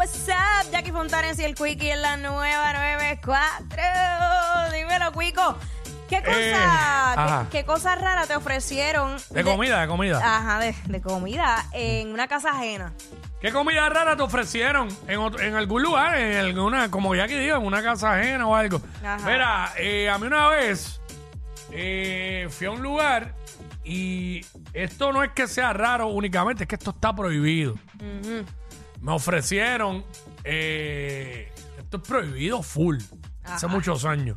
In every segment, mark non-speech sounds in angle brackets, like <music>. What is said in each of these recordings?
What's up? Jackie Fontanes y el Quickie en la nueva 94. Dímelo, Quico. ¿Qué cosa, Eh, ajá. qué, qué cosa rara te ofrecieron? De comida, de comida. Ajá, de, de comida en una casa ajena. ¿Qué comida rara te ofrecieron en, otro- en algún lugar? En alguna, como ya que digo, en una casa ajena o algo. Ajá. Mira, eh, a mí una vez eh, fui a un lugar y esto no es que sea raro únicamente, es que esto está prohibido. Me ofrecieron, eh, esto es prohibido full, hace Ajá. muchos años,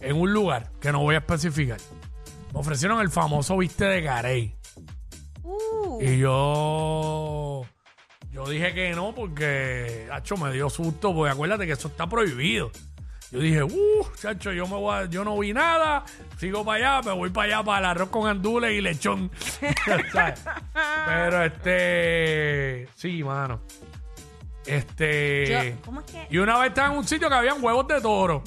en un lugar que no voy a especificar. Me ofrecieron el famoso viste de Carey. Uh, Y yo. Yo dije que no porque, chacho, me dio susto, porque acuérdate que eso está prohibido. Yo dije, uh, chacho, yo, me voy a- yo no vi nada, sigo para allá, me voy para allá para el arroz con andules y lechón. <laughs> ¿Sabes? <laughs> Pero este. Sí, mano. Este. yo- ¿Cómo es que? Y una vez estaba en un sitio que habían huevos de toro.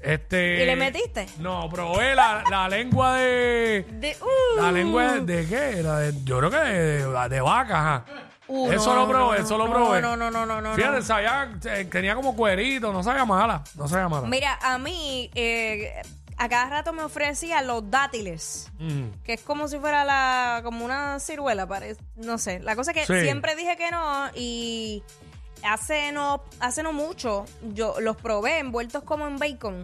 Este. ¿Y le metiste? No, probé la, la lengua de. De, uh, La lengua de, de qué era, De- yo creo que de, de- de vaca, ajá. uh, eso no, lo probé, no, eso lo no, probé. No, no, no, no, no. Fíjate, no. sabía, eh, tenía como cuerito, no sabía mala, no sabía mala. Mira, a mí eh, a cada rato me ofrecían los dátiles. Mm. Que es como si fuera la, como una ciruela, parece. No sé. La cosa es que Sí. siempre dije que no y hace no, hace no mucho yo los probé envueltos como en bacon.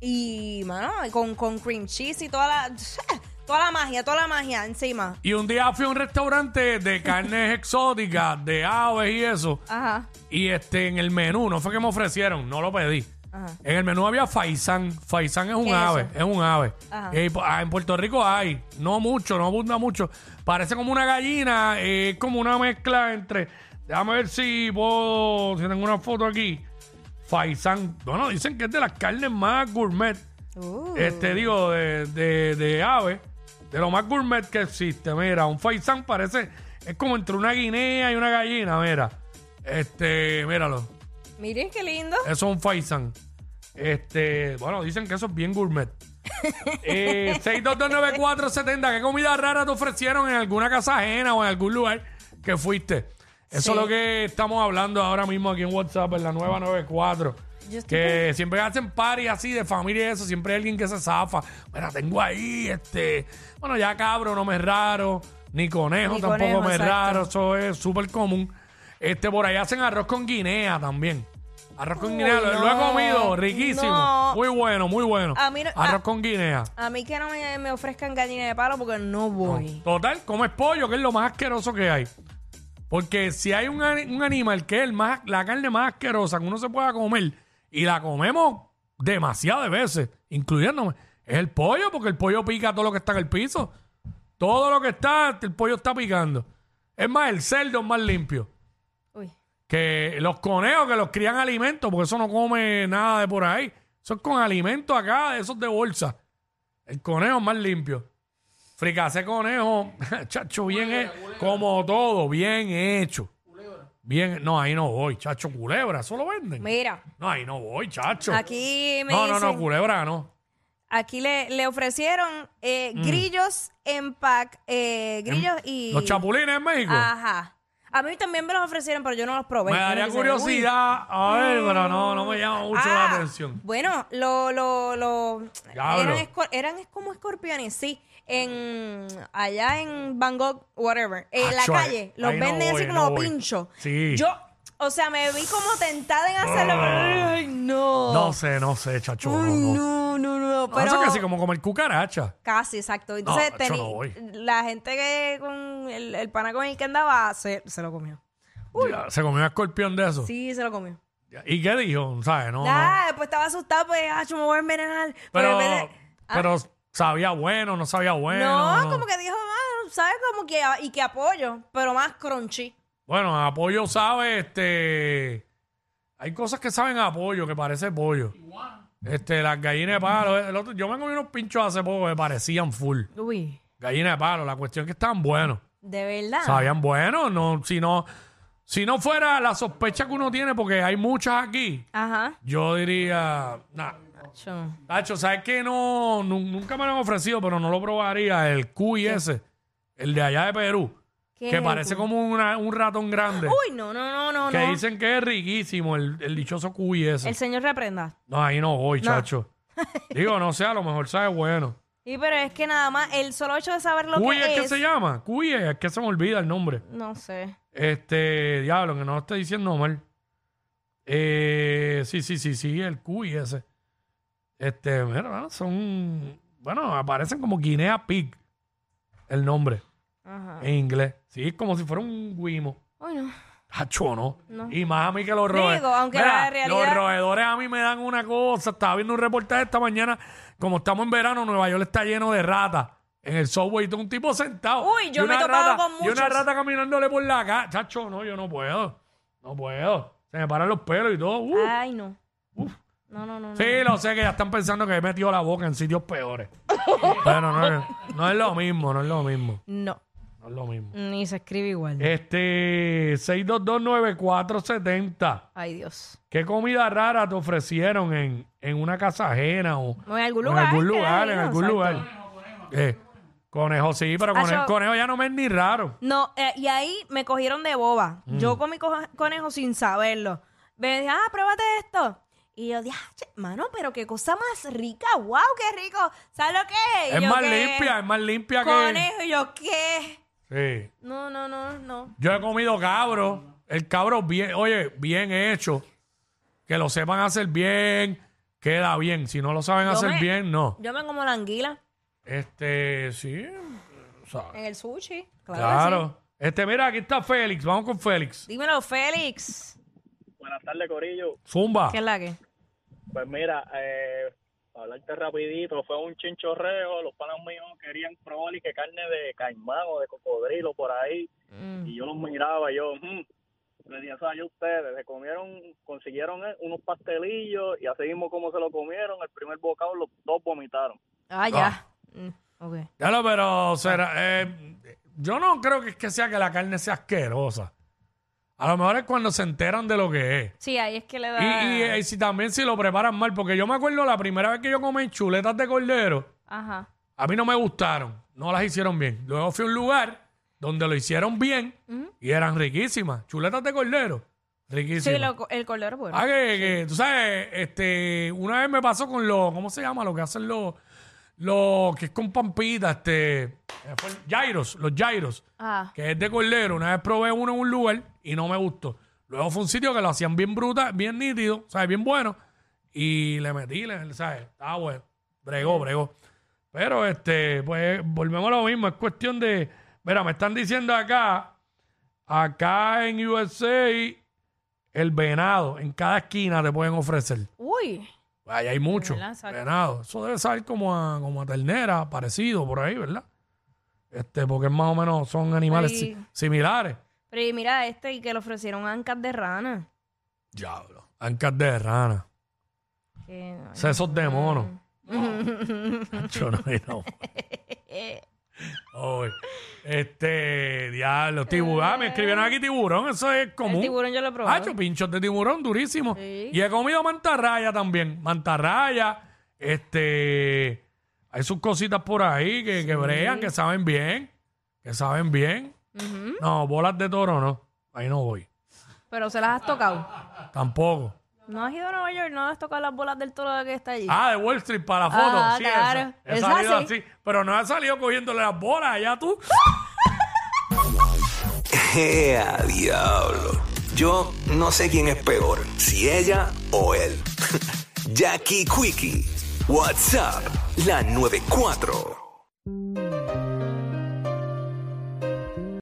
Y, mano, con, con cream cheese y toda la, <laughs> toda la magia, toda la magia encima. Y un día fui a un restaurante de carnes <laughs> exóticas, de aves y eso. Ajá. Y este, en el menú, no fue que me ofrecieron, no lo pedí. Ajá. En el menú había faisán. Faisán es un ¿Qué es ave, eso? es un ave. Ajá. Eh, ah, en Puerto Rico hay, no mucho, no abunda mucho. Parece como una gallina, eh, es como una mezcla entre. Déjame ver si puedo, si tengo una foto aquí. Faisán. Bueno, dicen que es de las carnes más gourmet. Uh. Este, digo, de, de, de ave. De lo más gourmet que existe. Mira, un faisán parece. Es como entre una guinea y una gallina, mira. Este, míralo. Miren qué lindo. Eso es un faisán. Este, bueno, dicen que eso es bien gourmet. <laughs> eh, 6229470, ¿qué comida rara te ofrecieron en alguna casa ajena o en algún lugar que fuiste? Eso Sí. es lo que estamos hablando ahora mismo aquí en WhatsApp, en la nueva 94. Yo estoy Que siempre hacen party así de familia y eso, siempre hay alguien que se zafa. Mira, tengo ahí, este, bueno, ya cabro, no me es raro, ni conejo Ni tampoco conejo, me es exacto. raro, eso es súper común. Este, por ahí hacen arroz con guinea también. Arroz con Uy, guinea, lo, lo he no, comido, riquísimo. no. Muy bueno, muy bueno. A mí no- arroz con guinea. A mí que no me, me ofrezcan gallina de palo porque no voy. Total, comes pollo, que es lo más asqueroso que hay. Porque si hay un, ani- un animal que es el más, la carne más asquerosa que uno se pueda comer y la comemos demasiadas veces, incluyéndome, es el pollo, porque el pollo pica todo lo que está en el piso. Todo lo que está, el pollo está picando. Es más, el cerdo es más limpio. Que los conejos que los crían alimentos, porque eso no come nada de por ahí. Eso es con alimentos acá, de esos de bolsa. El conejo es más limpio. Fricase conejo, <laughs> chacho, bien hecho. Como todo, bien hecho. Bien, no, ahí no voy, chacho, culebra, eso lo venden. Mira, No, ahí no voy, chacho. aquí me no, no, no, dicen- culebra no. Aquí le, le ofrecieron eh, grillos en pack, eh, grillos y... Mm. Los chapulines en México. Ajá. A mí también me los ofrecieron, pero yo no los probé. me daría curiosidad, a ver, pero no, no me llama mucho la Ah, atención. Bueno, lo, lo, lo, Diablo. eran, escor- eran es como escorpiones, sí. En, allá en Bangkok, whatever. En la Acho, ahí- calle. Los ahí no venden voy, así no como voy. pincho. Sí. Yo, o sea, me vi como tentada en hacerlo, pero ay, no. No sé, no sé, chacho. No, no. Pero eso casi como comer cucaracha. Casi, exacto. Entonces, No, no la gente que con el, el pana con el que andaba se, se lo comió. Ya, Se comió un escorpión de eso. Sí, se lo comió. ¿Y qué dijo? ¿Sabes? No, no. Ah, después estaba asustado, pues, ah, yo me voy a envenenar. Pero, de- Ah, pero sabía bueno, no sabía bueno. no, como que dijo, ah, ¿sabes? Como que, y que apoyo, pero más crunchy. Bueno, apoyo sabe, este. Hay cosas que saben a apoyo, que parece pollo. Este, las gallinas de palo. el otro- yo me comí unos pinchos hace poco que parecían full. Uy, Gallinas de palo. La cuestión es que estaban buenos. de verdad. Sabían buenos. No, si no, si no fuera la sospecha que uno tiene, porque hay muchas aquí, Ajá. yo diría. Nah. Yo- Tacho, ¿sabes qué? No, nu- nunca me lo han ofrecido, pero no lo probaría. El cuy ese, el de allá de Perú. ¿Qué que es parece como una- un ratón grande. Uy, no, no, no, no, que no. dicen que es riquísimo el, el dichoso cuy ese. El señor reprenda. No, ahí no voy, No. chacho. <laughs> Digo, no sé, a lo mejor sabe bueno. Sí, pero es que nada más, el solo hecho de saber lo Cuy que es es. que se llama. Cuy es, es que se me olvida el nombre. No sé. Este, diablo, que no lo estoy diciendo mal. Eh, sí, sí, sí, sí, el cuy ese. Este, mira, bueno, son. Bueno, aparecen como Guinea Pig. El nombre Ajá. en inglés. Sí, como si fuera un guimo. Uy, no. Hacho, ¿no? No. Y más a mí que los roedores. Aunque la realidad- Los roedores a mí me dan una cosa. Estaba viendo un reportaje esta mañana. Como estamos en verano, Nueva York está lleno de ratas. En el subway, y todo un tipo sentado. Uy, yo Y me he topado rata- con Y una muchos. rata caminándole por la calle. Chacho, no, yo no puedo. No puedo. Se me paran los pelos y todo. Uh. Ay, no. Uf. No, no, no. no. Sí, lo sé que ya están pensando que he metido la boca en sitios peores. <laughs> Pero no, no es lo mismo, no es lo mismo. No. No es lo mismo. Ni se escribe igual. Este, 6229470. Ay, Dios. ¿Qué comida rara te ofrecieron en, en una casa ajena o O en algún lugar. en algún que lugar? En algún lugar. Eh, conejo, sí, pero Acho- conejo, conejo ya no me es ni raro. No, eh, y ahí me cogieron de boba. Mm. Yo comí co- conejo sin saberlo. Me dije, ah, pruébate esto. Y yo dije, ah, che, mano, pero qué cosa más rica. ¡Wow, qué rico! ¿Sabes lo que es? Y Es yo, más ¿qué? limpia, es más limpia que. Conejo. Y yo, ¿qué? Sí. No, no, no, no. Yo he comido cabro. El cabro bien, oye, bien hecho. Que lo sepan hacer bien, queda bien. Si no lo saben Yo hacer me- bien, no. Yo me como la anguila Este, sí. o sea, en el sushi. Claro. claro. que sí. Este, mira, aquí está Félix. Vamos con Félix. Dímelo, Félix. Buenas tardes, Corillo. Zumba. ¿Qué es la que? Pues mira, eh, para hablarte rapidito, fue un chinchorreo, los panas míos querían que carne de caimán o de cocodrilo por ahí, Mm. y yo los miraba, y yo, mm, le dije, ¿sabes? ustedes se comieron, consiguieron eh, unos pastelillos y así mismo como se lo comieron, el primer bocado los dos vomitaron. Ah, ya. Mm, ok. Ya lo, pero será. eh, yo no creo que es que sea que la carne sea asquerosa. A lo mejor es cuando se enteran de lo que es. Sí, ahí es que le da. Y, y, eh, si también si lo preparan mal, porque yo me acuerdo la primera vez que yo comí chuletas de cordero, Ajá. A mí no me gustaron, no las hicieron bien. Luego fui a un lugar donde lo hicieron bien y eran riquísimas. Chuletas de cordero, riquísimas. Sí, lo- el cordero bueno. Ah, que, que, tú sabes, este, una vez me pasó con los, ¿cómo se llama? Lo que hacen los, los, que es con pampita, este, eh, fue el gyros, los gyros, Ah. que es de cordero. Una vez probé uno en un lugar y no me gustó. Luego fue un sitio que lo hacían bien bruta, bien nítido, ¿sabes? Bien bueno. Y le metí, le, ¿sabes? Estaba bueno. Bregó, bregó. Pero, este, pues, volvemos a lo mismo. Es cuestión de, mira, me están diciendo acá, acá en USA, el venado, en cada esquina te pueden ofrecer. Uy. Ahí hay mucho venado. Eso debe salir como a, como a ternera, parecido por ahí, ¿verdad? Este, porque más o menos son animales si- similares. Pero y mira este y que le ofrecieron ancas de rana. Diablo. Ancas de rana. Que, ay, Sesos de mono. <laughs> Yo no, no. <laughs> Oy. Este, diablo, tiburón. Ah, me escribieron aquí tiburón, eso es común. el tiburón yo lo probé. Ah, pinchos de tiburón, durísimo. Sí. Y he comido mantarraya también. Mantarraya, este. Hay sus cositas por ahí que, que bregan, que saben bien. Que saben bien. No, bolas de toro no. Ahí no voy. Pero se las has tocado. Tampoco. ¿No has ido a Nueva York? ¿No has tocado las bolas del toro que está allí? Ah, de Wall Street para la foto. Ah, sí, claro. esa. He Es salido así. así. Pero no he salido cogiéndole las bolas. Allá tú. <laughs> ¡Ea, diablo! Yo no sé quién es peor, si ella o él. <laughs> Jackie Quickie, WhatsApp, la 94.